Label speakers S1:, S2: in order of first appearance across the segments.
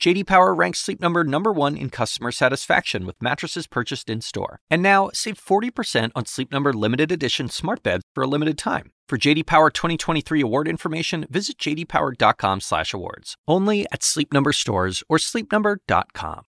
S1: JD Power ranks Sleep Number number 1 in customer satisfaction with mattresses purchased in-store. And now, save 40% on Sleep Number limited edition smart beds for a limited time. For JD Power 2023 award information, visit jdpower.com/awards. Only at Sleep Number stores or sleepnumber.com.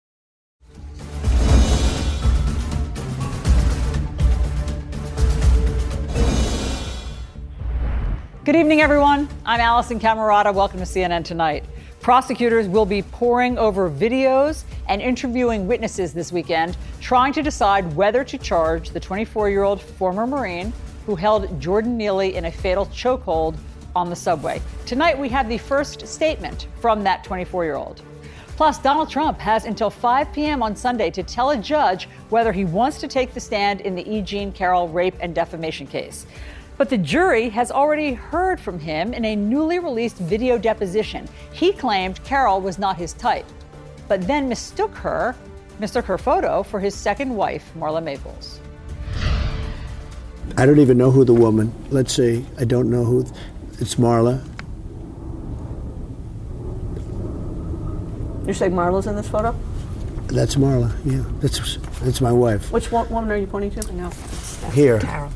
S2: Good evening, everyone. I'm Alisyn Camerota. Welcome to CNN Tonight. Prosecutors will be poring over videos and interviewing witnesses this weekend, trying to decide whether to charge the 24 year old former Marine who held Jordan Neely in a fatal chokehold on the subway. Tonight, we have the first statement from that 24 year old. Plus, Donald Trump has until 5 p.m. on Sunday to tell a judge whether he wants to take the stand in the E. Jean Carroll rape and defamation case. But the jury has already heard from him in a newly released video deposition. He claimed Carroll was not his type, but then mistook her, mistook her photo for his second wife, Marla Maples.
S3: I don't even know who the woman. Let's see. I don't know who. It's Marla.
S4: You say Marla's in this photo?
S3: That's Marla. Yeah, that's that's my wife.
S4: Which one, woman are you pointing to? No.
S3: Here.
S4: Carroll.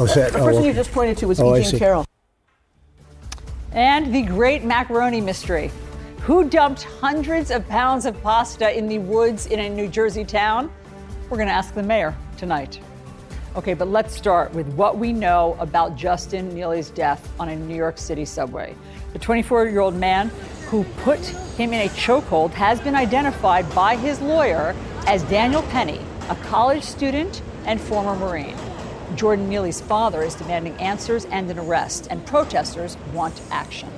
S3: Oh, that?
S4: The
S3: oh,
S4: person you just pointed to was
S3: Oh,
S4: E. Jean. Carroll.
S2: And the great macaroni mystery. Who dumped hundreds of pounds of pasta in the woods in a New Jersey town? We're going to ask the mayor tonight. Okay, but let's start with what we know about Justin Neely's death on a New York City subway. The 24 year old man who put him in a chokehold has been identified by his lawyer as Daniel Penny, a college student and former Marine. Jordan Neely's father is demanding answers and an arrest, and protesters want action.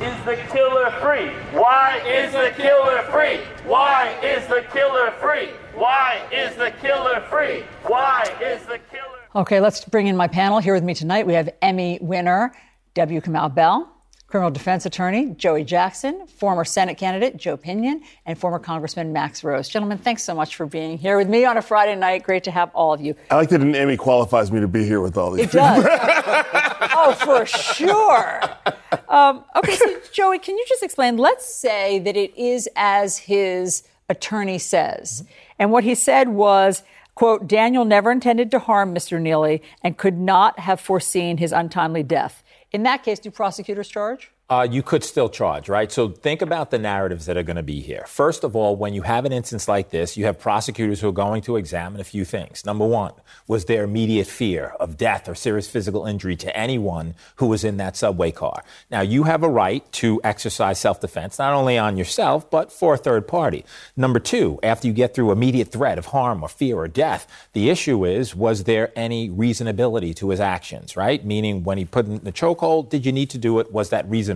S5: Is the killer free? Why is the killer free? Why is the killer free? Why is the killer free? Why is the killer
S2: Okay, let's bring in my panel. Here with me tonight, we have Emmy winner W. Kamau Bell, criminal defense attorney Joey Jackson, former Senate candidate Joe Pinion, and former Congressman Max Rose. Gentlemen, thanks so much for being here with me on a Friday night. Great to have all of you.
S6: I like that an Emmy qualifies me to be here with all these
S2: It does. oh, for sure. Um, okay, so Joey, can you just explain? Let's say that it is as his attorney says. And what he said was, quote, Daniel never intended to harm Mr. Neely and could not have foreseen his untimely death. In that case, do prosecutors charge?
S7: Uh, you could still charge, right? So think about the narratives that are going to be here. First of all, when you have an instance like this, you have prosecutors who are going to examine a few things. Number one, was there immediate fear of death or serious physical injury to anyone who was in that subway car? Now, you have a right to exercise self defense, not only on yourself, but for a third party. Number two, after you get through immediate threat of harm or fear or death, the issue is, was there any reasonability to his actions, right? Meaning, when he put in the chokehold, did you need to do it? Was that reasonable?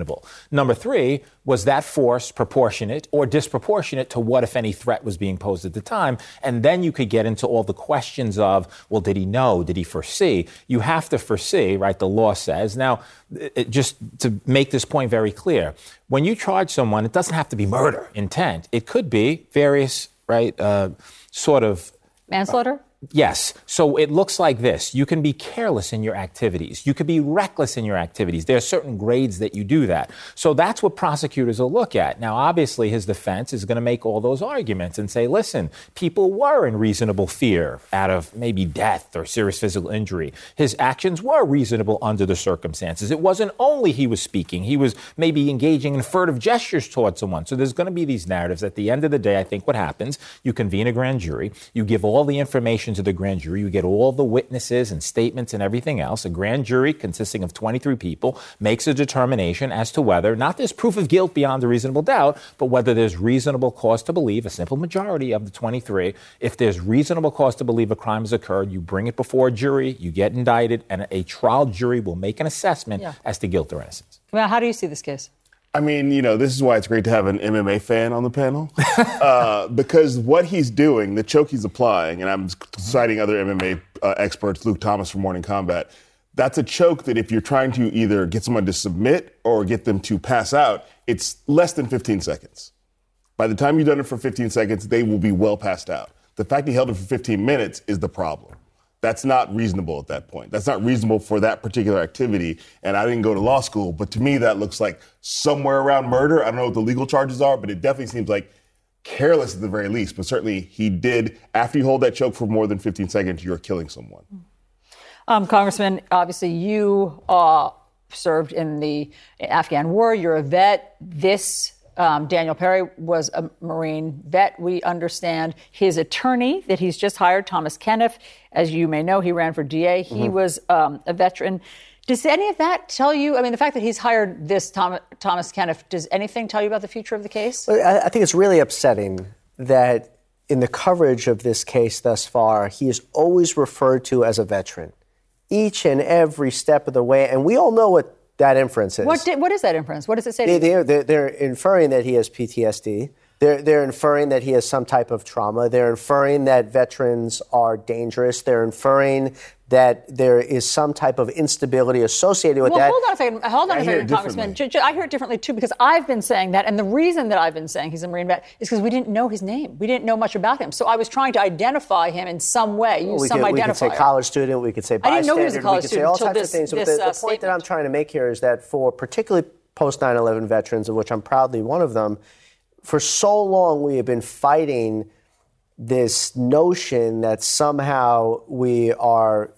S7: Number three, was that force proportionate or disproportionate to what, if any, threat was being posed at the time? And then you could get into all the questions of, well, did he know? Did he foresee? You have to foresee, right? The law says. Now, it, just to make this point very clear, when you charge someone, it doesn't have to be murder intent. It could be various, right, uh, sort of
S2: Manslaughter?
S7: Yes. So it looks like this. You can be careless in your activities. You could be reckless in your activities. There are certain grades that you do that. So that's what prosecutors will look at. Now, obviously, his defense is going to make all those arguments and say, listen, people were in reasonable fear out of maybe death or serious physical injury. His actions were reasonable under the circumstances. It wasn't only he was speaking, he was maybe engaging in furtive gestures towards someone. So there's going to be these narratives. At the end of the day, I think what happens, you convene a grand jury, you give all the information to the grand jury. You get all the witnesses and statements and everything else. A grand jury consisting of 23 people makes a determination as to whether not there's proof of guilt beyond a reasonable doubt, but whether there's reasonable cause to believe, a simple majority of the 23, if there's reasonable cause to believe a crime has occurred, you bring it before a jury, you get indicted, and a trial jury will make an assessment
S2: Yeah.
S7: as to guilt or innocence.
S2: Well, how do you see this case?
S6: I mean, you know, this is why it's great to have an MMA fan on the panel. uh, because what he's doing, the choke he's applying, and I'm citing other MMA uh, experts, Luke Thomas from Morning Combat, That's a choke that if you're trying to either get someone to submit or get them to pass out, it's less than 15 seconds. By the time you've done it for 15 seconds, they will be well passed out. The fact he held it for 15 minutes is the problem. That's not reasonable at that point. That's not reasonable for that particular activity. And I didn't go to law school, but to me, that looks like somewhere around murder. I don't know what the legal charges are, but it definitely seems like careless at the very least. But certainly, he did, after you hold that choke for more than 15 seconds, you're killing someone.
S2: Um, Congressman, obviously you uh, served in the Afghan war. You're a vet. This um, Daniel Penny was a Marine vet. We understand his attorney that he's just hired, Thomas Kenniff. As you may know, he ran for DA. He
S8: Mhm.
S2: was um, a veteran. Does any of that tell you? I mean, the fact that he's hired this Tom, Thomas Kenniff, does anything tell you about the future of the case?
S8: I, I think it's really upsetting that in the coverage of this case thus far, he is always referred to as a veteran, each and every step of the way. And we all know what that inference is.
S2: What, did, what is that inference? What does it say?
S8: They, they're, they're inferring that he has PTSD. They're, they're inferring that he has some type of trauma. They're inferring that veterans are dangerous. They're inferring that there is some type of instability associated with
S2: well,
S8: that.
S2: hold on a second. Hold on
S8: I
S2: a second, Congressman. J- j- I hear it differently too because I've been saying that, and the reason that I've been saying he's a Marine vet is because we didn't know his name. We didn't know much about him, so I was trying to identify him in some way, use
S8: we
S2: some
S8: could, we could say college student, we could say
S2: I
S8: bystander,
S2: didn't know he was a college
S8: we could say
S2: student
S8: all types
S2: this-
S8: of things. But
S2: this,
S8: the,
S2: uh,
S8: the point that I'm trying to make here is that for particularly post 9/11 veterans, of which I'm proudly one of them, for so long we have been fighting this notion that somehow we are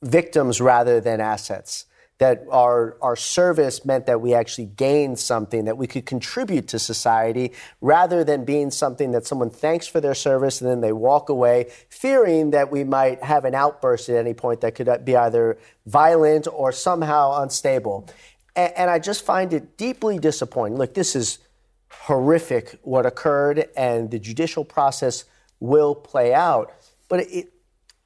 S8: victims rather than assets. That our, our service meant that we actually gained something, that we could contribute to society, rather than being something that someone thanks for their service and then they walk away, fearing that we might have an outburst at any point that could be either violent or somehow unstable. And, and I just find it deeply disappointing. Look, this is horrific what occurred, and the judicial process will play out. But it,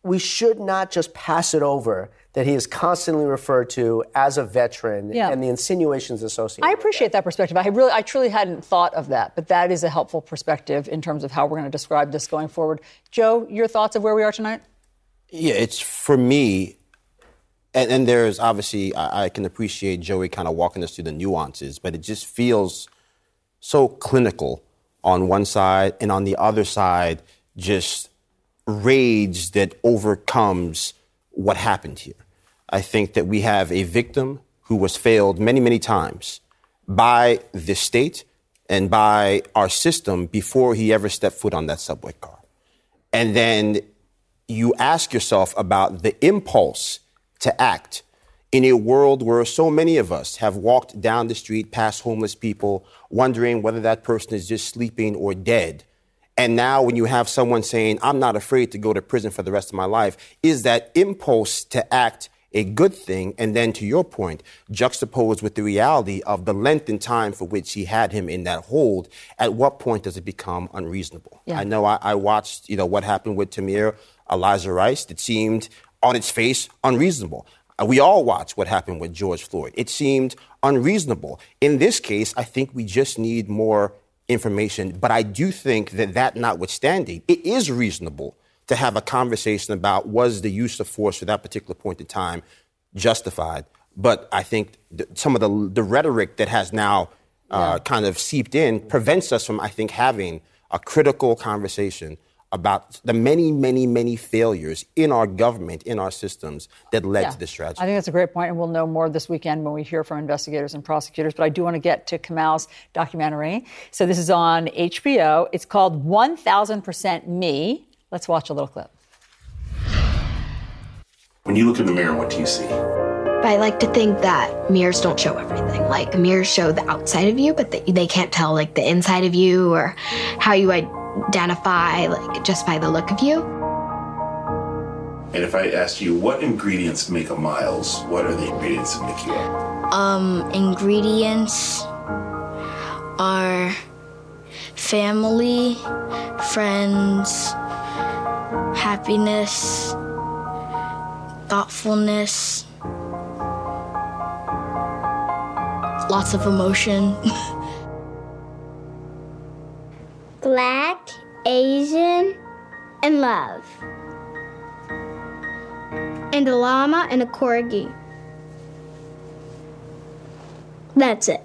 S8: we should not just pass it over that he is constantly referred to as a veteran
S2: Yeah.
S8: and the insinuations associated.
S2: I appreciate that perspective. I really, I truly hadn't thought of that, but that is a helpful perspective in terms of how we're going to describe this going forward. Joe, your thoughts of where we are tonight?
S9: Yeah, it's for me, and, and there's obviously, I, I can appreciate Joey kind of walking us through the nuances, but it just feels so clinical on one side, and on the other side, just rage that overcomes what happened here. I think that we have a victim who was failed many, many times by the state and by our system before he ever stepped foot on that subway car. And then you ask yourself about the impulse to act in a world where so many of us have walked down the street past homeless people, wondering whether that person is just sleeping or dead. And now, when you have someone saying, I'm not afraid to go to prison for the rest of my life, is that impulse to act a good thing? And then, to your point, juxtaposed with the reality of the length and time for which he had him in that hold, at what point does it become unreasonable?
S10: Yeah.
S9: I know I, I watched, you know, what happened with Tamir Eliza Rice. It seemed, on its face, unreasonable. Uh, We all watched what happened with George Floyd. It seemed unreasonable. In this case, I think we just need more information. But I do think that that notwithstanding, it is reasonable to have a conversation about was the use of force at that particular point in time justified. But I think th- some of the, the rhetoric that has now uh, kind of seeped in prevents us from, I think, having a critical conversation about the many, many, many failures in our government, in our systems that led
S2: Yeah.
S9: to this tragedy.
S2: I think that's a great point, and we'll know more this weekend when we hear from investigators and prosecutors. But I do want to get to Kamau's documentary. So this is on HBO. It's called 1000% Me. Let's watch a little clip.
S11: When you look in the mirror, what do you see?
S12: I like to think that mirrors don't show everything. Like mirrors show the outside of you, but they, they can't tell like the inside of you or how you identify like just by the look of you.
S11: And if I asked you what ingredients make a Miles, what are the ingredients that make you up?
S13: Um, ingredients are family, friends, happiness, thoughtfulness, lots of emotion.
S14: Black, Asian, and love.
S13: and a llama and a corgi. That's it.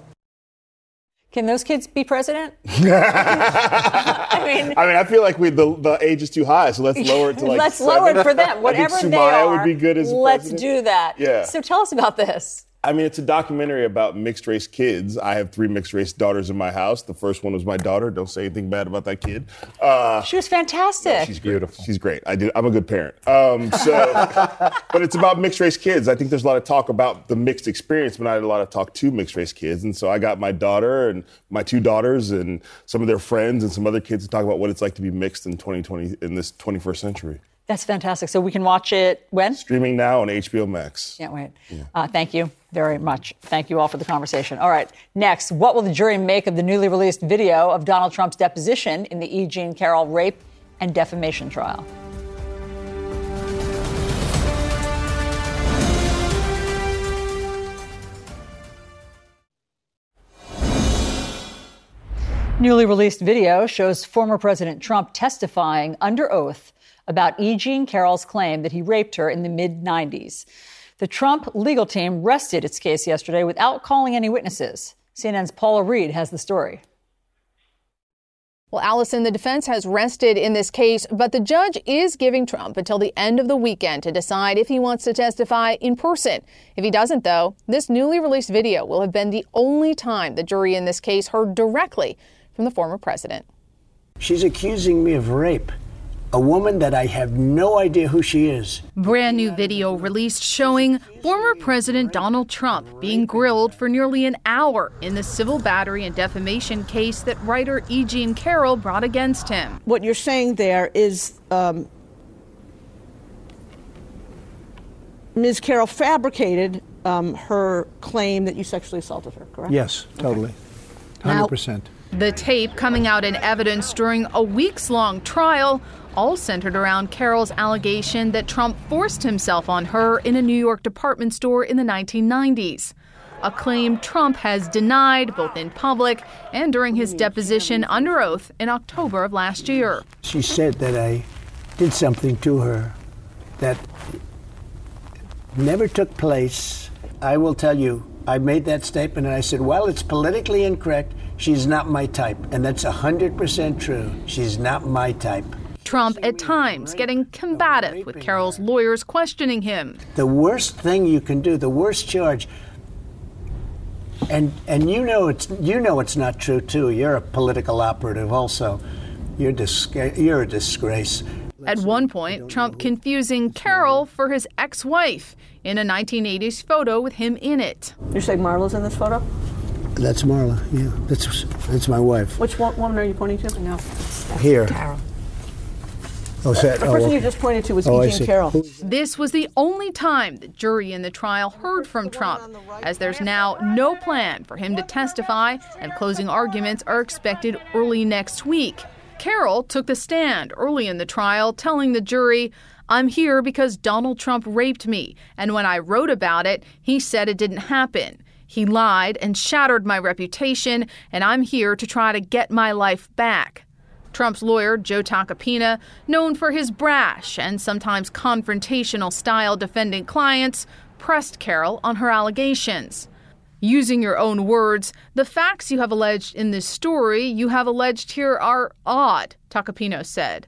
S2: Can those kids be president?
S6: I mean, I mean, I feel like we the, the age is too high, so let's lower it to like.
S2: let's
S6: seven.
S2: lower it for them.
S6: I
S2: Whatever
S6: think
S2: they are.
S6: would be good as. Well.
S2: Let's
S6: president.
S2: do that.
S6: Yeah.
S2: So tell us about this.
S6: I mean, it's a documentary about mixed race kids. I have three mixed race daughters in my house. The first one was my daughter. Don't say anything bad about that kid. Uh,
S2: She was fantastic.
S6: she's beautiful. She's great. I do. I'm a good parent. Um, so, but it's about mixed race kids. I think there's a lot of talk about the mixed experience, but not a lot of talk to mixed race kids. And so I got my daughter and my two daughters and some of their friends and some other kids to talk about what it's like to be mixed in 2020 in this 21st century.
S2: That's fantastic. So we can watch it when?
S6: Streaming now on HBO Max.
S2: Can't wait. Uh, thank you very much. Thank you all for the conversation. All right. Next, what will the jury make of the newly released video of Donald Trump's deposition in the E. Jean Carroll rape and defamation trial? Newly released video shows former President Trump testifying under oath about E. Jean Carroll's claim that he raped her in the mid 90s. The Trump legal team rested its case yesterday without calling any witnesses. CNN's Paula Reid has the story.
S10: Well, Alisyn, the defense has rested in this case, but the judge is giving Trump until the end of the weekend to decide if he wants to testify in person. If he doesn't, though, this newly released video will have been the only time the jury in this case heard directly from the former president.
S3: She's accusing me of rape. A woman that I have no idea who she is.
S14: Brand new video released showing former President Donald Trump being grilled for nearly an hour in the civil battery and defamation case that writer E. Jean Carroll brought against him.
S4: What you're saying there is um, Ms. Carroll fabricated um, her claim that you sexually assaulted her, correct?
S3: Yes, totally.
S14: Now-
S3: 100%.
S14: The tape coming out in evidence during a weeks long trial, all centered around Carroll's allegation that Trump forced himself on her in a New York department store in the 1990s. A claim Trump has denied both in public and during his deposition under oath in October of last year.
S3: She said that I did something to her that never took place. I will tell you, I made that statement and I said, well, it's politically incorrect. She's not my type. And that's 100% true. She's not my type.
S14: Trump at times getting combative with Carroll's lawyers questioning him.
S3: The worst thing you can do, the worst charge, and and you know it's you know it's not true too. You're a political operative also. You're disgra- you're a disgrace.
S14: At one point, Trump confusing Carroll for his ex wife in a 1980s photo with him in it.
S4: You're saying Marla's in this photo?
S3: That's Marla. Yeah, that's that's my wife.
S4: Which one, woman are you pointing to? No.
S3: Here. Oh, that,
S4: The
S3: oh,
S4: person you just pointed to was
S3: Oh, I
S4: E. Carroll.
S14: This was the only time the jury in the trial heard from Trump, as there's now no plan for him to testify, and closing arguments are expected early next week. Carroll took the stand early in the trial, telling the jury, I'm here because Donald Trump raped me, and when I wrote about it, he said it didn't happen. He lied and shattered my reputation, and I'm here to try to get my life back. Trump's lawyer, Joe Tacopina, known for his brash and sometimes confrontational style defending clients, pressed Carroll on her allegations. Using your own words, the facts you have alleged in this story you have alleged here are odd, Tacopina said.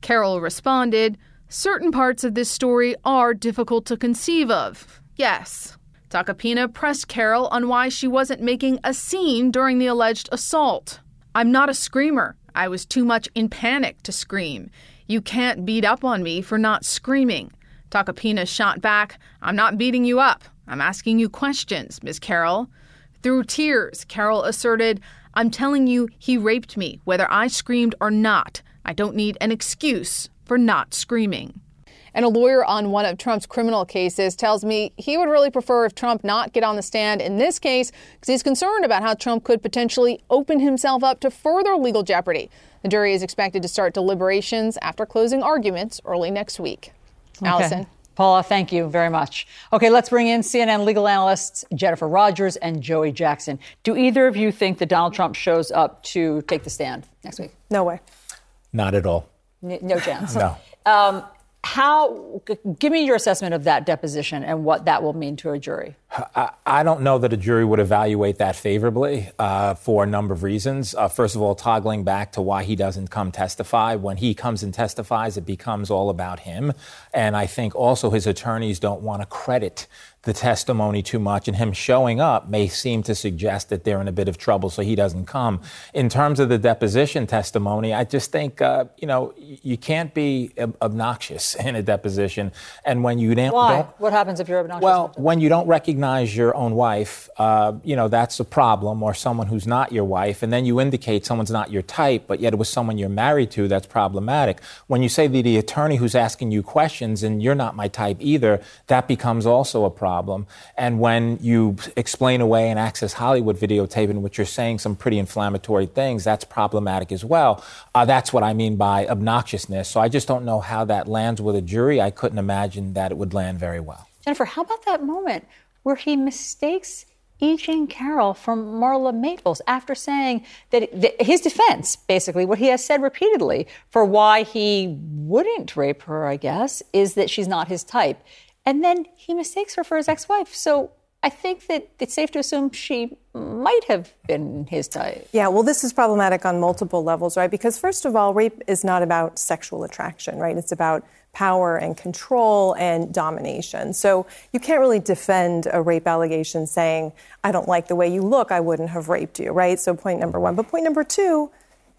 S14: Carroll responded, Certain parts of this story are difficult to conceive of. Yes. Tacopina pressed Carroll on why she wasn't making a scene during the alleged assault. I'm not a screamer. I was too much in panic to scream. You can't beat up on me for not screaming. Tacopina shot back, I'm not beating you up. I'm asking you questions, Miss Carroll. Through tears, Carroll asserted, I'm telling you he raped me, whether I screamed or not. I don't need an excuse for not screaming.
S10: And a lawyer on one of Trump's criminal cases tells me he would really prefer if Trump not get on the stand in this case because he's concerned about how Trump could potentially open himself up to further legal jeopardy. The jury is expected to start deliberations after closing arguments early next week.
S2: Okay.
S10: Alisyn.
S2: Paula, thank you very much. Okay, let's bring in CNN legal analysts Jennifer Rogers and Joey Jackson. Do either of you think that Donald Trump shows up to take the stand next week?
S4: No way.
S7: Not at all.
S2: N- no chance.
S7: No.
S2: Um, how? Give me your assessment of that deposition and what that will mean to a jury.
S7: I, I don't know that a jury would evaluate that favorably uh, for a number of reasons. Uh, first of all, toggling back to why he doesn't come testify. When he comes and testifies, it becomes all about him. And I think also his attorneys don't want to credit the testimony too much, and him showing up may seem to suggest that they're in a bit of trouble, so he doesn't come. In terms of the deposition testimony, I just think uh, you know you can't be ob- obnoxious in a deposition, and when you don't,
S2: Why?
S7: don't
S2: what happens if you're obnoxious?
S7: well, when you don't recognize your own wife, uh, you know, that's a problem, or someone who's not your wife, and then you indicate someone's not your type, but yet it was someone you're married to, that's problematic. When you say that the attorney who's asking you questions and you're not my type either, that becomes also a problem. And when you explain away an Access Hollywood videotape in which you're saying some pretty inflammatory things, that's problematic as well. Uh, that's what I mean by obnoxiousness. So I just don't know how that lands with a jury. I couldn't imagine that it would land very well.
S2: Jennifer, how about that moment where he mistakes E. Jean Carroll for Marla Maples after saying that that his defense, basically, what he has said repeatedly for why he wouldn't rape her, I guess, is that she's not his type. And then he mistakes her for his ex wife. So I think that it's safe to assume she might have been his type.
S15: Yeah, well, this is problematic on multiple levels, right? Because, first of all, rape is not about sexual attraction, right? It's about power and control and domination. So you can't really defend a rape allegation saying, I don't like the way you look, I wouldn't have raped you, right? So, point number one. But point number two,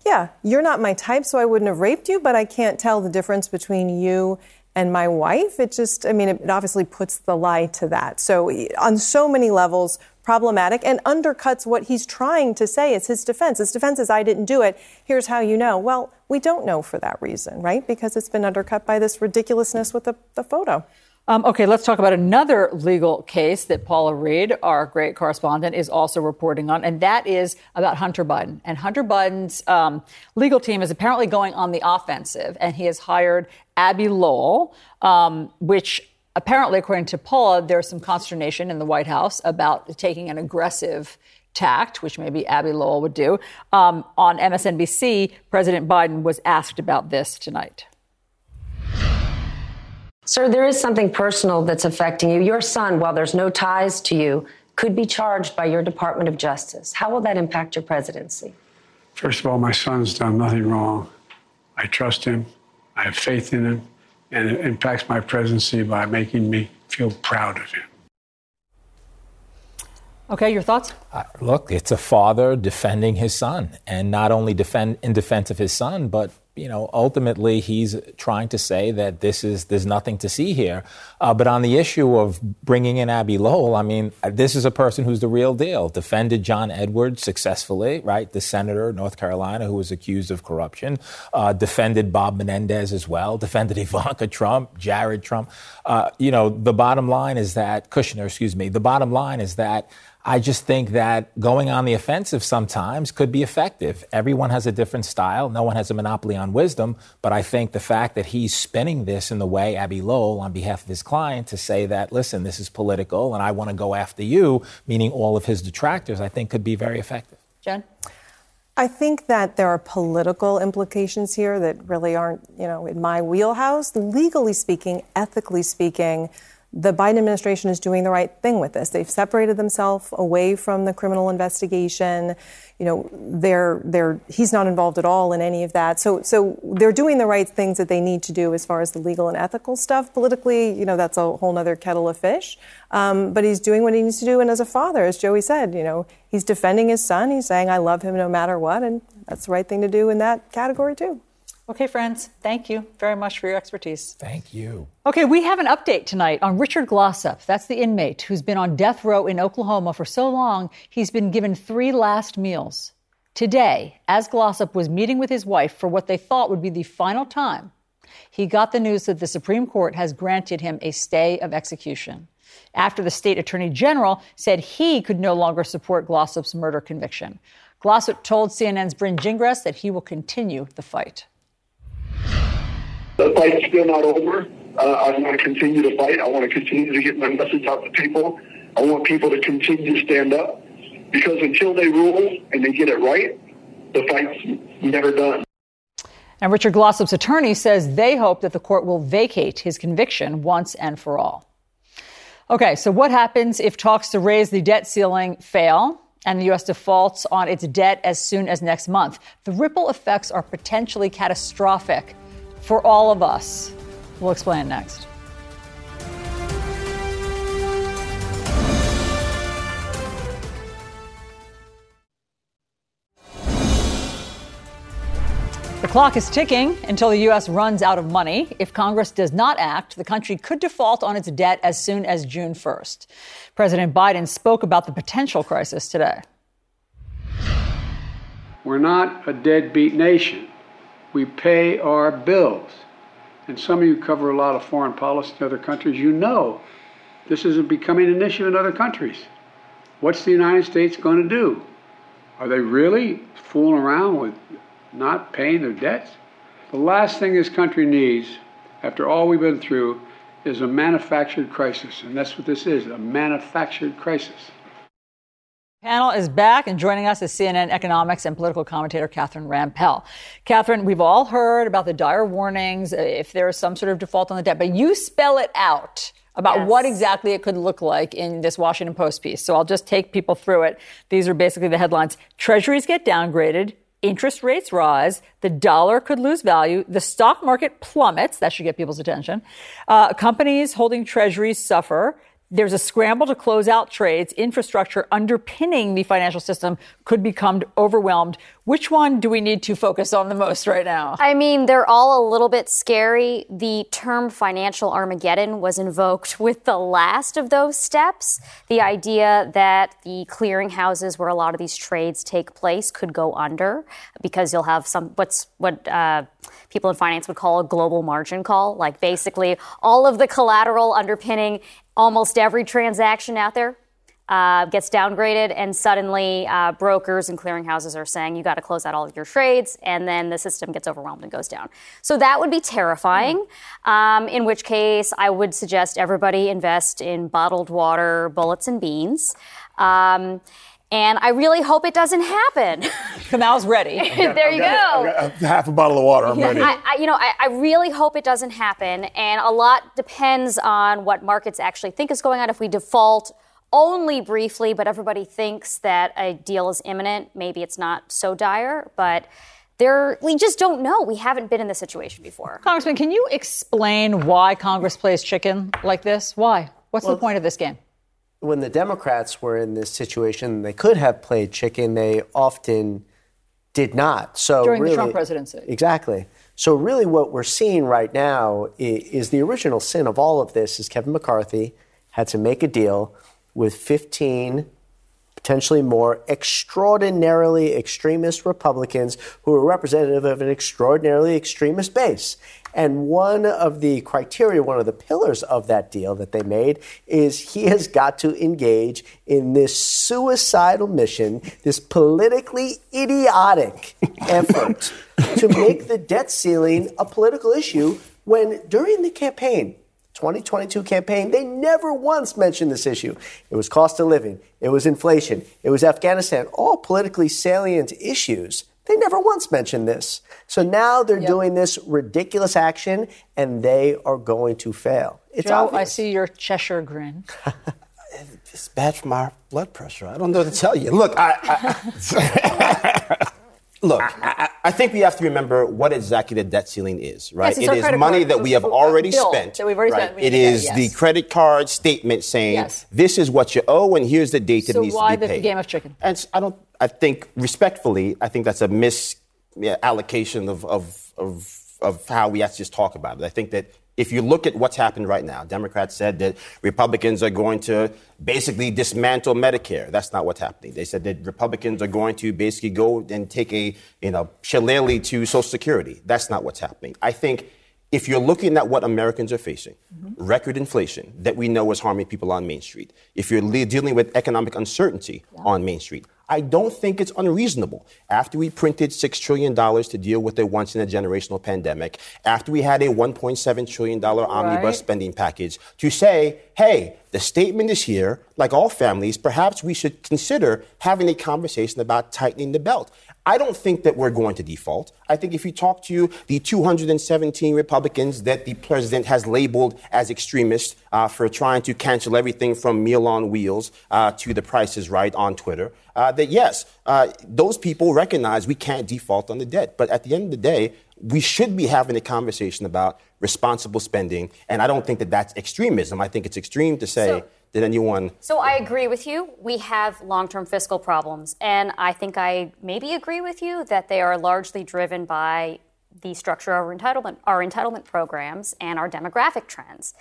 S15: yeah, you're not my type, so I wouldn't have raped you, but I can't tell the difference between you and my wife. It just, I mean, it obviously puts the lie to that. So, on so many levels, problematic and undercuts what he's trying to say is his defense. His defense is, I didn't do it. Here's how you know. Well, we don't know for that reason, right? Because it's been undercut by this ridiculousness with the, the photo.
S2: Um, okay, let's talk about another legal case that Paula Reid, our great correspondent, is also reporting on, and that is about Hunter Biden. And Hunter Biden's um, legal team is apparently going on the offensive, and he has hired Abby Lowell, um, which apparently, according to Paula, there's some consternation in the White House about taking an aggressive tact, which maybe Abby Lowell would do. Um, on MSNBC, President Biden was asked about this tonight.
S16: Sir, there is something personal that's affecting you. Your son, while there's no ties to you, could be charged by your Department of Justice. How will that impact your presidency?
S17: First of all, my son's done nothing wrong. I trust him. I have faith in him. And it impacts my presidency by making me feel proud of him.
S2: Okay, your thoughts?
S7: Uh, look, it's a father defending his son, and not only defend in defense of his son, but you know, ultimately he's trying to say that this is there's nothing to see here. Uh, but on the issue of bringing in Abby Lowell, I mean, this is a person who's the real deal. Defended John Edwards successfully, right? The senator, North Carolina, who was accused of corruption. Uh, defended Bob Menendez as well. Defended Ivanka Trump, Jared Trump. Uh, you know, the bottom line is that Kushner, excuse me. The bottom line is that. I just think that going on the offensive sometimes could be effective. Everyone has a different style. No one has a monopoly on wisdom. But I think the fact that he's spinning this in the way Abby Lowell on behalf of his client to say that, listen, this is political and I want to go after you, meaning all of his detractors, I think could be very effective.
S2: Jen?
S15: I think that there are political implications here that really aren't, you know, in my wheelhouse. Legally speaking, ethically speaking, the Biden administration is doing the right thing with this. They've separated themselves away from the criminal investigation. You know, they're they're he's not involved at all in any of that. So so they're doing the right things that they need to do as far as the legal and ethical stuff. Politically, you know, that's a whole other kettle of fish. Um, but he's doing what he needs to do, and as a father, as Joey said, you know, he's defending his son. He's saying, "I love him no matter what," and that's the right thing to do in that category too.
S2: Okay, friends, thank you very much for your expertise.
S7: Thank you.
S2: Okay, we have an update tonight on Richard Glossip. That's the inmate who's been on death row in Oklahoma for so long, he's been given three last meals. Today, as Glossip was meeting with his wife for what they thought would be the final time, he got the news that the Supreme Court has granted him a stay of execution after the state attorney general said he could no longer support Glossip's murder conviction. Glossip told CNN's Brynn Gingras that he will continue the fight.
S18: The fight's still not over. Uh, I want to continue to fight. I want to continue to get my message out to people. I want people to continue to stand up because until they rule and they get it right, the fight's never done.
S2: And Richard Glossip's attorney says they hope that the court will vacate his conviction once and for all. Okay, so what happens if talks to raise the debt ceiling fail and the U.S. defaults on its debt as soon as next month? The ripple effects are potentially catastrophic for all of us. We'll explain next. The clock is ticking until the U.S. runs out of money. If Congress does not act, the country could default on its debt as soon as June 1st. President Biden spoke about the potential crisis today.
S17: We're not a deadbeat nation. We pay our bills. And some of you cover a lot of foreign policy in other countries. You know this is becoming an issue in other countries. What's the United States going to do? Are they really fooling around with not paying their debts? The last thing this country needs, after all we've been through, is a manufactured crisis. And that's what this is a manufactured crisis.
S2: Panel is back and joining us is CNN economics and political commentator Catherine Rampell. Catherine, we've all heard about the dire warnings uh, if there is some sort of default on the debt, but you spell it out about
S19: Yes.
S2: what exactly it could look like in this Washington Post piece. So I'll just take people through it. These are basically the headlines. Treasuries get downgraded. Interest rates rise. The dollar could lose value. The stock market plummets. That should get people's attention. Uh, companies holding treasuries suffer. There's a scramble to close out trades. Infrastructure underpinning the financial system could become overwhelmed. Which one do we need to focus on the most right now?
S19: I mean, they're all a little bit scary. The term financial Armageddon was invoked with the last of those steps. The idea that the clearinghouses where a lot of these trades take place could go under because you'll have some, what's, what, uh, people in finance would call a global margin call. Like basically all of the collateral underpinning almost every transaction out there uh, gets downgraded, and suddenly uh, brokers and clearinghouses are saying you got to close out all of your trades, and then the system gets overwhelmed and goes down. So that would be terrifying. Um, in which case, I would suggest everybody invest in bottled water, bullets, and beans. Um, and I really hope it doesn't happen.
S2: Kamau's ready.
S19: there you go.
S6: half a bottle of water. I'm ready.
S19: I, I, you know, I, I really hope it doesn't happen, and a lot depends on what markets actually think is going on. If we default only briefly, but everybody thinks that a deal is imminent, maybe it's not so dire, but there, we just don't know. We haven't been in this situation before.
S2: Congressman, can you explain why Congress plays chicken like this? Why? What's the point of this game?
S8: When the Democrats were in this situation, they could have played chicken. They often did not. So
S2: During the Trump presidency.
S8: exactly. So really, what we're seeing right now is, is the original sin of all of this. Is Kevin McCarthy had to make a deal with 15 potentially more extraordinarily extremist Republicans who are representative of an extraordinarily extremist base. And one of the criteria, one of the pillars of that deal that they made is he has got to engage in this suicidal mission, this politically idiotic effort to make the debt ceiling a political issue when during the campaign, 2022 campaign, they never once mentioned this issue. It was cost of living, it was inflation, it was Afghanistan, all politically salient issues. They never once mentioned this. So now they're doing this ridiculous action and they are going to fail. It's
S2: Joe,
S8: obvious.
S2: I see your Cheshire grin.
S9: It's bad for my blood pressure. I don't know what to tell you. Look, I, I look. I, I think we have to remember what exactly the debt ceiling is, right?
S2: Yes, it's
S9: it
S2: our
S9: is
S2: credit
S9: money
S2: card
S9: that we have
S2: bill
S9: already
S2: that
S9: spent.
S2: we've already
S9: right?
S2: spent. We
S9: It
S2: need to pay,
S9: is
S2: yes.
S9: the credit card statement saying
S2: Yes.
S9: this is what you owe, and here's the date that
S2: So
S9: it needs
S2: why
S9: to be paid.
S2: So the
S9: paid.
S2: game of chicken?
S9: And s- I don't. I think respectfully, I think that's a misallocation yeah, of, of of of how we to just talk about it. I think that if you look at what's happened right now, Democrats said that Republicans are going to basically dismantle Medicare. That's not what's happening. They said that Republicans are going to basically go and take a you know shillelagh to Social Security. That's not what's happening. I think if you're looking at what Americans are facing, mm-hmm. record inflation that we know is harming people on Main Street, if you're dealing with economic uncertainty on Main Street, I don't think it's unreasonable. After we printed $6 trillion to deal with a once in a generational pandemic, after we had a $1.7 trillion omnibus
S2: Right.
S9: spending package, to say, hey, The statement is here. Like all families, perhaps we should consider having a conversation about tightening the belt. I don't think that we're going to default. I think if you talk to the 217 Republicans that the president has labeled as extremists uh, for trying to cancel everything from Meal on Wheels uh, to the prices right on Twitter, uh, that yes, uh, those people recognize we can't default on the debt. But at the end of the day, we should be having a conversation about responsible spending. And I don't think that that's extremism. I think it's extreme to say
S19: So-
S9: that anyone.
S19: So I agree with you. We have long term fiscal problems. And I think I maybe agree with you that they are largely driven by the structure of our entitlement, our entitlement programs and our demographic trends.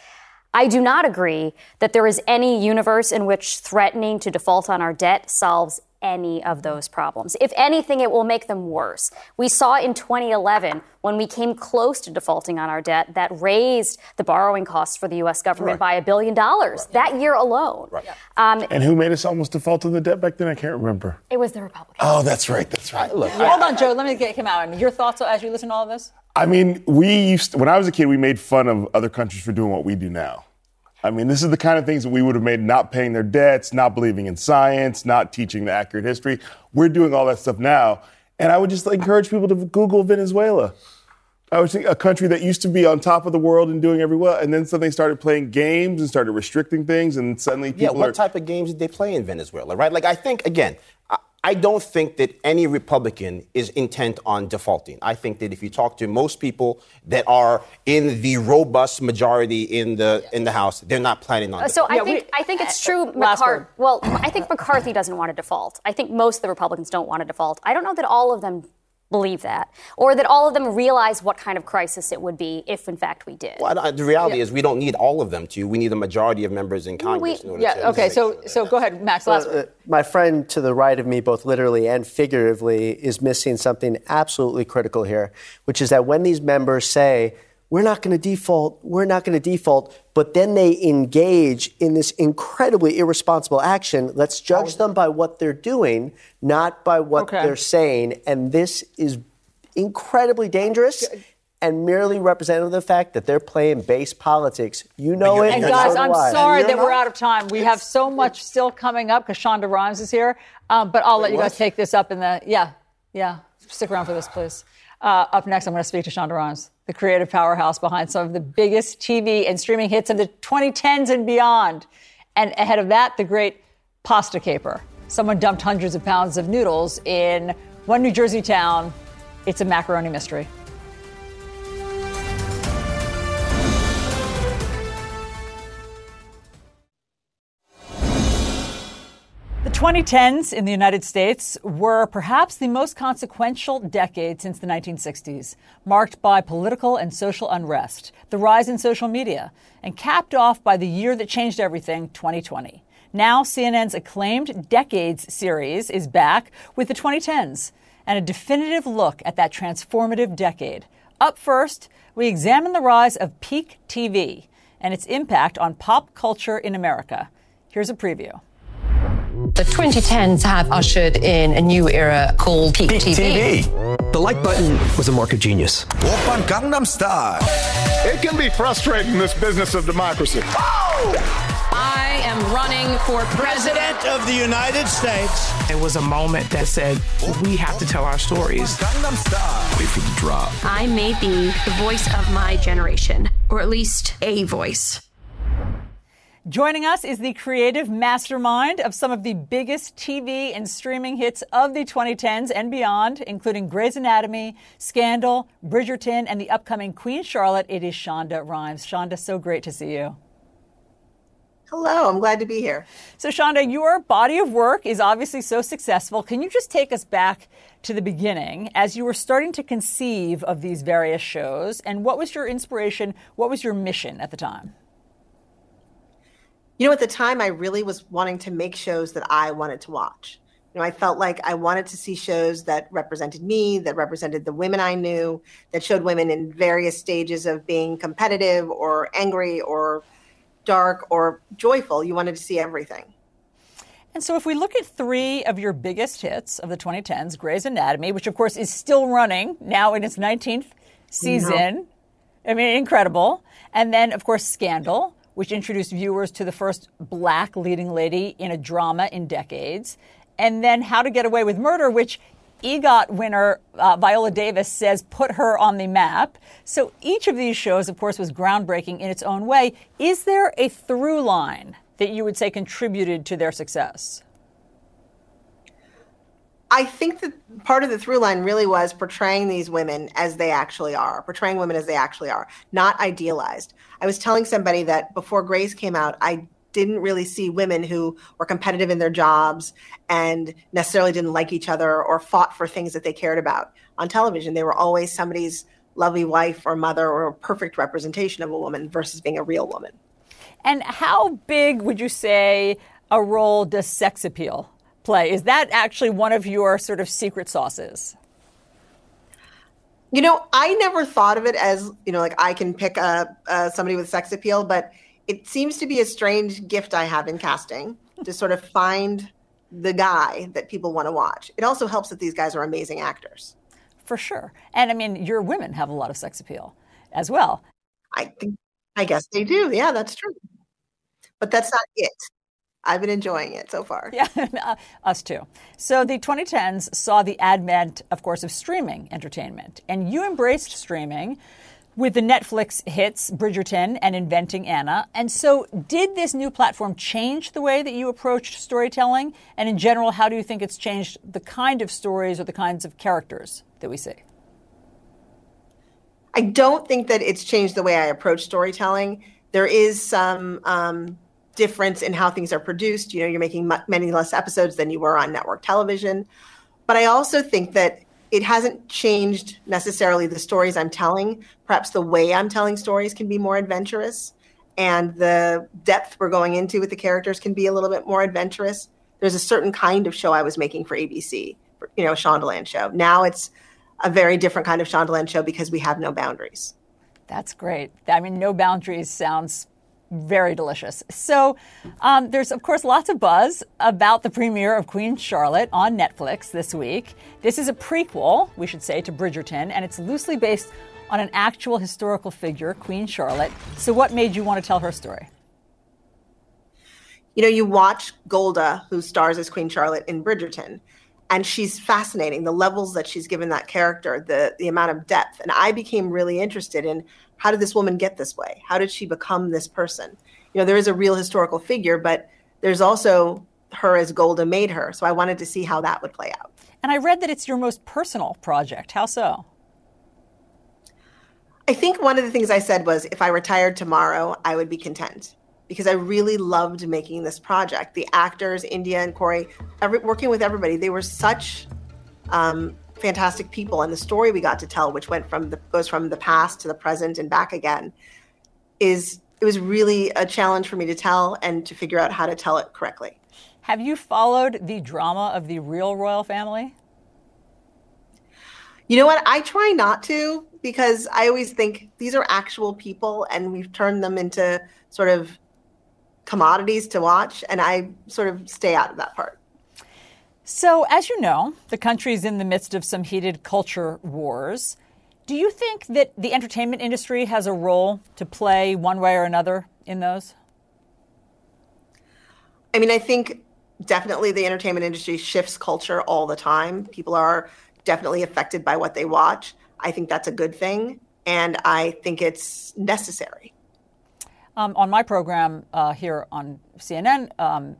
S19: I do not agree that there is any universe in which threatening to default on our debt solves any of those problems. If anything, it will make them worse. We saw in 2011 when we came close to defaulting on our debt that raised the borrowing costs for the U.S. government by a billion dollars that year alone. Um,
S6: And who made us almost default on the debt back then? I can't remember.
S19: it was the Republicans.
S6: Oh, that's right. That's right. Look,
S2: Hold on, Joe. Let me get him out. I mean, your thoughts as you listen to all of this?
S6: I mean, we used to, when I was a kid, we made fun of other countries for doing what we do now. I mean, this is the kind of things that we would have made not paying their debts, not believing in science, not teaching the accurate history. We're doing all that stuff now. And I would just encourage people to Google Venezuela. I was a country that used to be on top of the world and doing every well, and then suddenly started playing games and started restricting things, and suddenly
S9: Yeah, what
S6: are.
S9: type of games did they play in Venezuela, right? Like, I think, again, I, I don't think that any Republican is intent on defaulting. I think that if you talk to most people that are in the robust majority in the in the House, they're not planning on
S19: Uh, So I
S9: defaulting.
S19: think I think it's true.
S2: last
S19: McCarthy. Well, I think McCarthy doesn't want to default. I think most of the Republicans don't want to default. I don't know that all of them believe that, or that all of them realize what kind of crisis it would be if, in fact, we did.
S9: Well, the reality is we don't need all of them to. We need a majority of members in Congress in order to.
S2: Yeah. Okay. So so go ahead, Max. Last
S8: Uh, my friend to the right of me, both literally and figuratively, is missing something absolutely critical here, which is that when these members say, we're not going to default, we're not going to default, but then they engage in this incredibly irresponsible action, let's judge them by what they're doing, not by what
S2: Okay.
S8: they're saying. And this is incredibly dangerous. And merely representative of the fact that they're playing base politics. You know it.
S2: And guys,
S8: do
S2: I'm sorry that we're out of time. We have so much still coming up because Shonda Rhimes is here. Um, but I'll let you guys
S8: what?
S2: take this up in the yeah, yeah. Stick around for this, please. Uh, up next, I'm going to speak to Shonda Rhimes, the creative powerhouse behind some of the biggest TV and streaming hits of the 2010s and beyond. And ahead of that, the great pasta caper. Someone dumped hundreds of pounds of noodles in one New Jersey town. It's a macaroni mystery. 2010s in the United States were perhaps the most consequential decade since the 1960s, marked by political and social unrest, the rise in social media, and capped off by the year that changed everything, 2020. Now, CNN's acclaimed Decades series is back with the 2010s and a definitive look at that transformative decade. Up first, we examine the rise of peak TV and its impact on pop culture in America. Here's a preview.
S20: The 2010s have ushered in a new era called Peak, TV.
S21: The like button was a mark of genius.
S22: Open Gangnam Style. It can be frustrating, this business of democracy.
S20: I am running for president
S22: of the United States.
S23: It was a moment that said, we have to tell our stories.
S22: Gangnam Style. Wait for the drop.
S24: I may be the voice of my generation, or at least a voice.
S2: Joining us is the creative mastermind of some of the biggest TV and streaming hits of the 2010s and beyond, including Grey's Anatomy, Scandal, Bridgerton, and the upcoming Queen Charlotte. It is Shonda Rhimes. Shonda, so great to see you.
S25: Hello, I'm glad to be here.
S2: So, Shonda, your body of work is obviously so successful. Can you just take us back to the beginning as you were starting to conceive of these various shows? And what was your inspiration? What was your mission at the time?
S25: You know, at the time, I really was wanting to make shows that I wanted to watch. You know, I felt like I wanted to see shows that represented me, that represented the women I knew, that showed women in various stages of being competitive or angry or dark or joyful. You wanted to see everything.
S2: And so, if we look at three of your biggest hits of the 2010s, Grey's Anatomy, which of course is still running now in its 19th season, I mean, incredible. And then, of course, Scandal, which introduced viewers to the first black leading lady in a drama in decades, and then How to Get Away with Murder, which EGOT winner uh, Viola Davis says put her on the map. So each of these shows, of course, was groundbreaking in its own way. Is there a through line that you would say contributed to their success?
S25: I think that part of the through line really was portraying these women as they actually are, portraying women as they actually are, not idealized. I was telling somebody that before Grey's came out, I didn't really see women who were competitive in their jobs and necessarily didn't like each other or fought for things that they cared about on television. They were always somebody's lovely wife or mother or a perfect representation of a woman versus being a real woman.
S2: And how big would you say a role does sex appeal play? Is that actually one of your sort of secret sauces?
S25: You know, I never thought of it as, you know, like I can pick a, a somebody with sex appeal, but it seems to be a strange gift I have in casting to sort of find the guy that people want to watch. It also helps that these guys are amazing actors.
S2: For sure. And I mean, your women have a lot of sex appeal as well.
S25: I think I guess they do. Yeah, that's true. But that's not it. I've been enjoying it so far.
S2: Yeah, us too. So the 2010s saw the advent, of course, of streaming entertainment, and you embraced streaming with the Netflix hits Bridgerton and Inventing Anna. And so, did this new platform change the way that you approached storytelling? And in general, how do you think it's changed the kind of stories or the kinds of characters that we see?
S25: I don't think that it's changed the way I approach storytelling. There is some um, difference in how things are produced. You know, you're making m- many less episodes than you were on network television. But I also think that it hasn't changed necessarily the stories I'm telling. Perhaps the way I'm telling stories can be more adventurous, and the depth we're going into with the characters can be a little bit more adventurous. There's a certain kind of show I was making for ABC, you know, a Shondaland show. Now it's a very different kind of Shondaland show because we have no boundaries.
S2: That's great. I mean, no boundaries sounds very delicious. So, um, there's, of course, lots of buzz about the premiere of Queen Charlotte on Netflix this week. This is a prequel, we should say, to Bridgerton, and it's loosely based on an actual historical figure, Queen Charlotte. So, what made you want to tell her story?
S25: You know, you watch Golda, who stars as Queen Charlotte in Bridgerton, and she's fascinating. The levels that she's given that character, the the amount of depth, and I became really interested in how did this woman get this way? How did she become this person? You know, there is a real historical figure, but there's also her as Golda made her. So I wanted to see how that would play out.
S2: And I read that it's your most personal project. How so?
S25: I think one of the things I said was if I retired tomorrow, I would be content because I really loved making this project. The actors, India and Corey, every, working with everybody, they were such um, fantastic people and the story we got to tell which went from the goes from the past to the present and back again is it was really a challenge for me to tell and to figure out how to tell it correctly.
S2: Have you followed the drama of the real royal family?
S25: You know what? I try not to because i always think these are actual people and we've turned them into sort of commodities to watch and i sort of stay out of that part
S2: so, as you know, the country is in the midst of some heated culture wars. Do you think that the entertainment industry has a role to play one way or another in those?
S25: I mean, I think definitely the entertainment industry shifts culture all the time. People are definitely affected by what they watch. I think that's a good thing, and I think it's necessary.
S2: Um, on my program uh, here on CNN, um,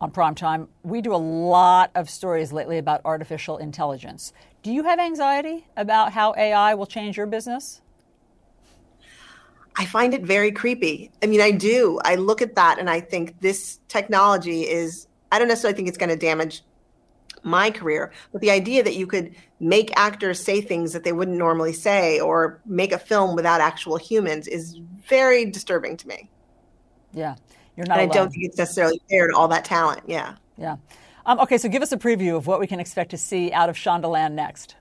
S2: on prime time, we do a lot of stories lately about artificial intelligence. Do you have anxiety about how AI will change your business?
S25: I find it very creepy. I mean, I do. I look at that and I think this technology is, I don't necessarily think it's going to damage my career, but the idea that you could make actors say things that they wouldn't normally say or make a film without actual humans is very disturbing to me.
S2: Yeah. You're not.
S25: And I don't think it's necessarily fair to all that talent. Yeah.
S2: Yeah. Um, okay, so give us a preview of what we can expect to see out of Shondaland next.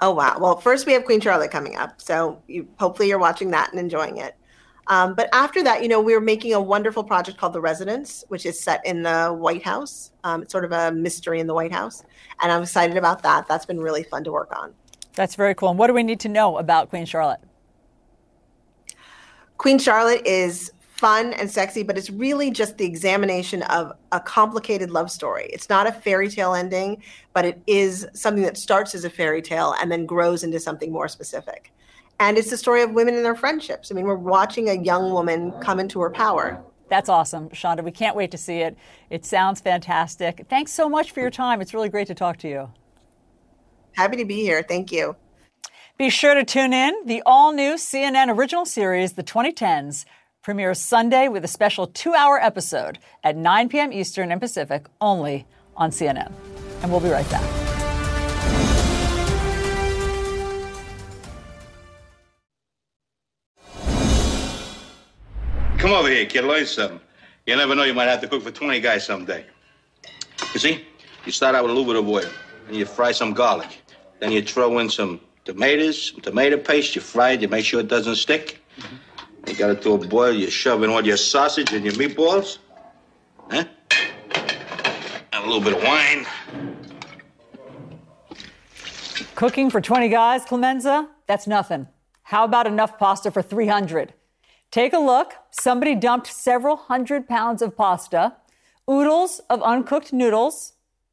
S25: Oh wow! Well, first we have Queen Charlotte coming up, so you, hopefully you're watching that and enjoying it. Um, but after that, you know, we're making a wonderful project called The Residence, which is set in the White House. Um, it's sort of a mystery in the White House, and I'm excited about that. That's been really fun to work on.
S2: That's very cool. And what do we need to know about Queen Charlotte?
S25: Queen Charlotte is fun and sexy, but it's really just the examination of a complicated love story. It's not a fairy tale ending, but it is something that starts as a fairy tale and then grows into something more specific. And it's the story of women and their friendships. I mean, we're watching a young woman come into her power.
S2: That's awesome, Shonda. We can't wait to see it. It sounds fantastic. Thanks so much for your time. It's really great to talk to you.
S25: Happy to be here. Thank you.
S2: Be sure to tune in. The all new CNN original series, The 2010s, premieres Sunday with a special two hour episode at 9 p.m. Eastern and Pacific only on CNN. And we'll be right back.
S26: Come over here, kid. Learn something. You never know, you might have to cook for 20 guys someday. You see, you start out with a little bit of oil, and you fry some garlic. Then you throw in some tomatoes, some tomato paste. You fry it. You make sure it doesn't stick. Mm-hmm. You got it to a boil. You shove in all your sausage and your meatballs. Huh? And a little bit of wine.
S2: Cooking for 20 guys, Clemenza? That's nothing. How about enough pasta for 300? Take a look. Somebody dumped several hundred pounds of pasta, oodles of uncooked noodles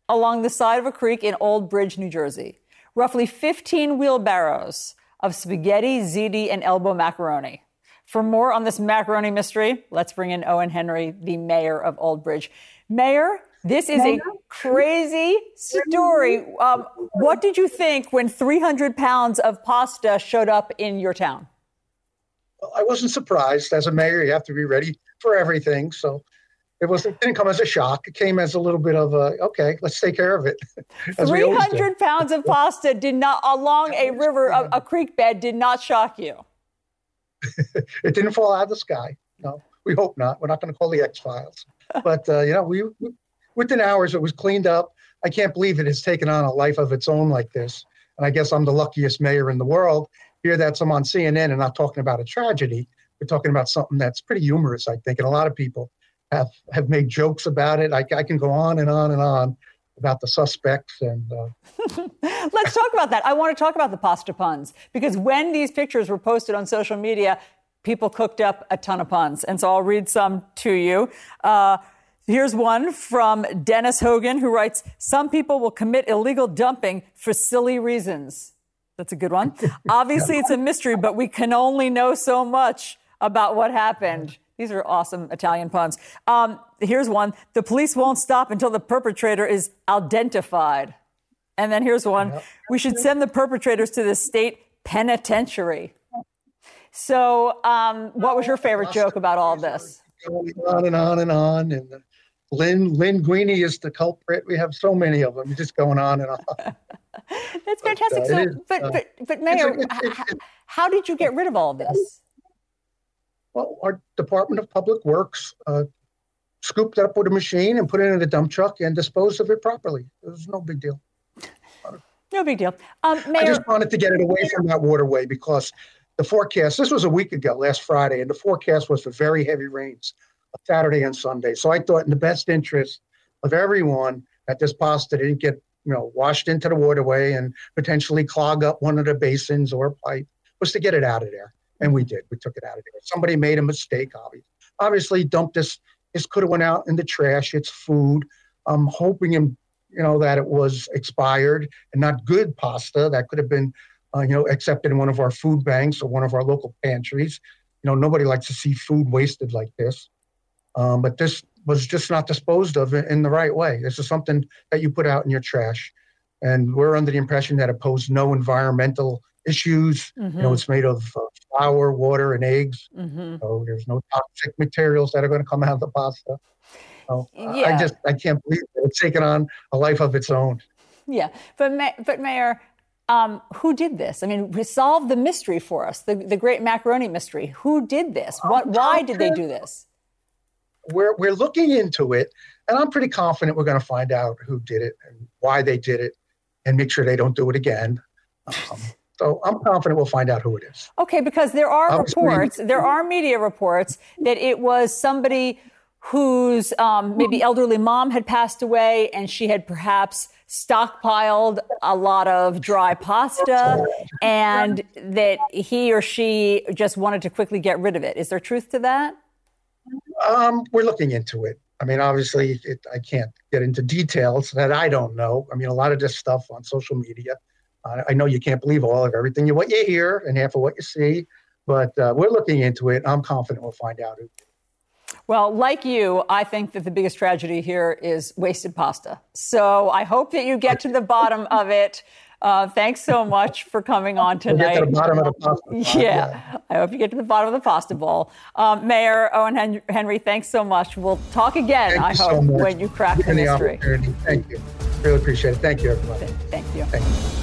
S2: along the side of a creek in Old Bridge, New Jersey. Roughly 15 wheelbarrows of spaghetti, ziti, and elbow macaroni. For more on this macaroni mystery, let's bring in Owen Henry, the mayor of Old Bridge. Mayor, this is a crazy story. Um, what did you think when 300 pounds of pasta showed up in your town?
S27: I wasn't surprised. As a mayor, you have to be ready for everything. So it was it didn't come as a shock. It came as a little bit of a okay, let's take care of it.
S2: Three hundred pounds of pasta did not along a river, a, a, creek bed, did not shock you.
S27: it didn't fall out of the sky. No, we hope not. We're not going to call the X Files. But uh, you know, we within hours it was cleaned up. I can't believe it has taken on a life of its own like this. And I guess I'm the luckiest mayor in the world hear that I'm on CNN and not talking about a tragedy. We're talking about something that's pretty humorous, I think, and a lot of people have have made jokes about it. I, I can go on and on and on about the suspects and. Uh,
S2: Let's talk about that. I want to talk about the pasta puns because when these pictures were posted on social media, people cooked up a ton of puns, and so I'll read some to you. Uh, Here's one from Dennis Hogan who writes Some people will commit illegal dumping for silly reasons. That's a good one. Obviously, it's a mystery, but we can only know so much about what happened. These are awesome Italian puns. Um, here's one The police won't stop until the perpetrator is identified. And then here's one We should send the perpetrators to the state penitentiary. So, um, what was your favorite joke about all this?
S27: Going on and on and on. And Lynn, Lynn Guiney is the culprit. We have so many of them, just going on and on.
S2: That's fantastic. But, uh, so, is, but, uh, but, but, Mayor, it's, it's, it's, how did you get rid of all this?
S27: Well, our Department of Public Works uh, scooped it up with a machine and put it in a dump truck and disposed of it properly. It was no big deal.
S2: No big deal. Um, Mayor,
S27: I just wanted to get it away from that waterway because the forecast, this was a week ago, last Friday, and the forecast was for very heavy rains Saturday and Sunday. So I thought in the best interest of everyone that this pasta didn't get you know, washed into the waterway and potentially clog up one of the basins or pipe was to get it out of there. And we did. We took it out of there. Somebody made a mistake, obviously. Obviously, dumped this. This could have went out in the trash. It's food. I'm hoping, you know, that it was expired and not good pasta. That could have been, uh, you know, accepted in one of our food banks or one of our local pantries. You know, nobody likes to see food wasted like this. Um, but this was just not disposed of in the right way. This is something that you put out in your trash. And we're under the impression that it posed no environmental issues. Mm-hmm. You know, it's made of uh, flour, water, and eggs. Mm-hmm. So there's no toxic materials that are going to come out of the pasta. So yeah. I just I can't believe it. it's taken on a life of its own.
S2: Yeah, but but Mayor, um, who did this? I mean, resolve the mystery for us, the the great macaroni mystery. Who did this? What? Why did they do this?
S27: we're we're looking into it, and I'm pretty confident we're going to find out who did it and why they did it, and make sure they don't do it again. Um, so I'm confident we'll find out who it is.
S2: Okay, because there are reports, there are media reports that it was somebody whose um, maybe elderly mom had passed away and she had perhaps stockpiled a lot of dry pasta and that he or she just wanted to quickly get rid of it. Is there truth to that?
S27: Um, we're looking into it. I mean, obviously, it, I can't get into details that I don't know. I mean, a lot of this stuff on social media. I know you can't believe all of everything you what you hear and half of what you see, but uh, we're looking into it. I'm confident we'll find out.
S2: Well, like you, I think that the biggest tragedy here is wasted pasta. So I hope that you get to the bottom of it. Uh, thanks so much for coming on tonight.
S27: We'll get to the bottom of the pasta.
S2: Yeah, yeah, I hope you get to the bottom of the pasta bowl. Um, Mayor Owen Henry, thanks so much. We'll talk again,
S27: Thank
S2: I hope,
S27: so
S2: when you crack the mystery.
S27: opportunity. Thank you. Really appreciate it. Thank you, everybody.
S2: Thank you.
S27: Thank you.